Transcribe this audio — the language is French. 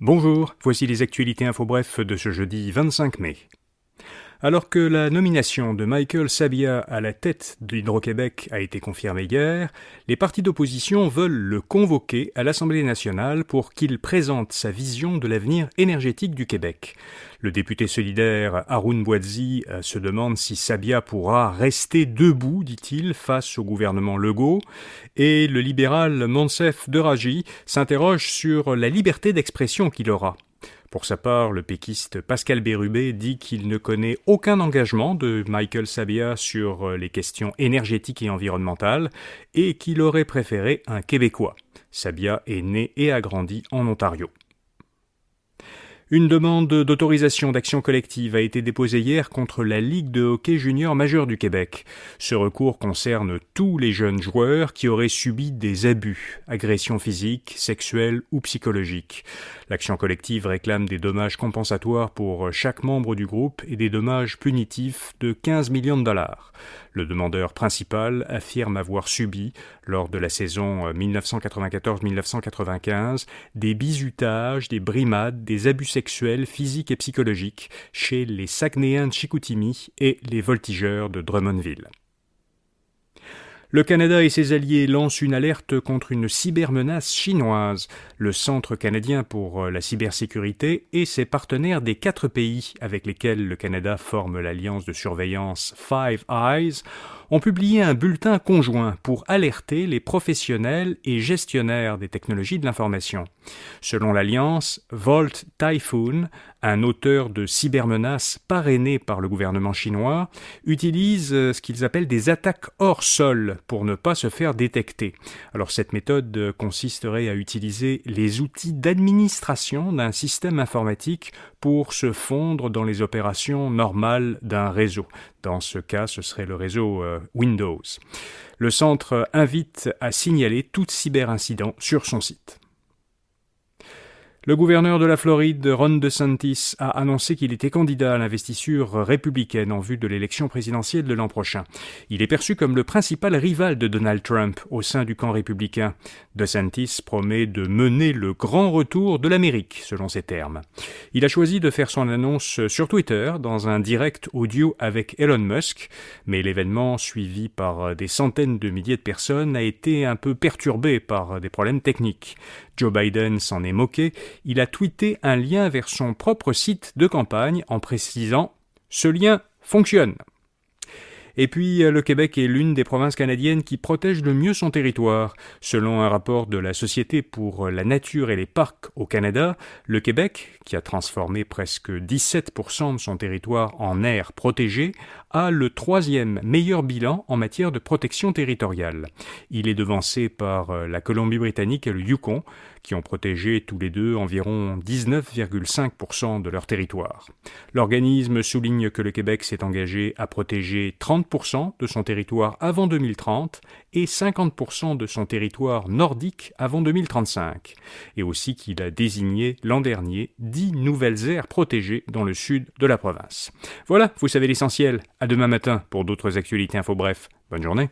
Bonjour, voici les actualités info bref de ce jeudi 25 mai. Alors que la nomination de Michael Sabia à la tête d'Hydro-Québec a été confirmée hier, les partis d'opposition veulent le convoquer à l'Assemblée nationale pour qu'il présente sa vision de l'avenir énergétique du Québec. Le député solidaire Haroun Bouadzi euh, se demande si Sabia pourra rester debout, dit-il, face au gouvernement Legault, et le libéral Monsef Deraji s'interroge sur la liberté d'expression qu'il aura. Pour sa part, le péquiste Pascal Bérubé dit qu'il ne connaît aucun engagement de Michael Sabia sur euh, les questions énergétiques et environnementales et qu'il aurait préféré un Québécois. Sabia est né et a grandi en Ontario. Une demande d'autorisation d'action collective a été déposée hier contre la Ligue de hockey junior majeur du Québec. Ce recours concerne tous les jeunes joueurs qui auraient subi des abus, agressions physiques, sexuelles ou psychologiques. L'action collective réclame des dommages compensatoires pour chaque membre du groupe et des dommages punitifs de 15 millions de dollars. Le demandeur principal affirme avoir subi, lors de la saison 1994-1995, des bizutages, des brimades, des abus sexuels, physiques et psychologiques chez les Saguenayens de Chicoutimi et les voltigeurs de Drummondville. Le Canada et ses alliés lancent une alerte contre une cybermenace chinoise. Le Centre canadien pour la cybersécurité et ses partenaires des quatre pays avec lesquels le Canada forme l'alliance de surveillance Five Eyes ont publié un bulletin conjoint pour alerter les professionnels et gestionnaires des technologies de l'information. Selon l'Alliance, Volt Typhoon, un auteur de cybermenaces parrainé par le gouvernement chinois, utilise euh, ce qu'ils appellent des attaques hors sol pour ne pas se faire détecter. Alors cette méthode consisterait à utiliser les outils d'administration d'un système informatique pour se fondre dans les opérations normales d'un réseau. Dans ce cas, ce serait le réseau euh, Windows. Le centre invite à signaler tout cyberincident sur son site. Le gouverneur de la Floride, Ron DeSantis, a annoncé qu'il était candidat à l'investiture républicaine en vue de l'élection présidentielle de l'an prochain. Il est perçu comme le principal rival de Donald Trump au sein du camp républicain. DeSantis promet de mener le grand retour de l'Amérique, selon ses termes. Il a choisi de faire son annonce sur Twitter dans un direct audio avec Elon Musk, mais l'événement, suivi par des centaines de milliers de personnes, a été un peu perturbé par des problèmes techniques. Joe Biden s'en est moqué, il a tweeté un lien vers son propre site de campagne en précisant Ce lien fonctionne. Et puis, euh, le Québec est l'une des provinces canadiennes qui protège le mieux son territoire. Selon un rapport de la Société pour la nature et les parcs au Canada, le Québec, qui a transformé presque 17% de son territoire en aire protégée, a le troisième meilleur bilan en matière de protection territoriale. Il est devancé par euh, la Colombie-Britannique et le Yukon, qui ont protégé tous les deux environ 19,5% de leur territoire. L'organisme souligne que le Québec s'est engagé à protéger 30% de son territoire avant 2030 et 50% de son territoire nordique avant 2035, et aussi qu'il a désigné l'an dernier 10 nouvelles aires protégées dans le sud de la province. Voilà, vous savez l'essentiel. À demain matin pour d'autres actualités info bref. Bonne journée.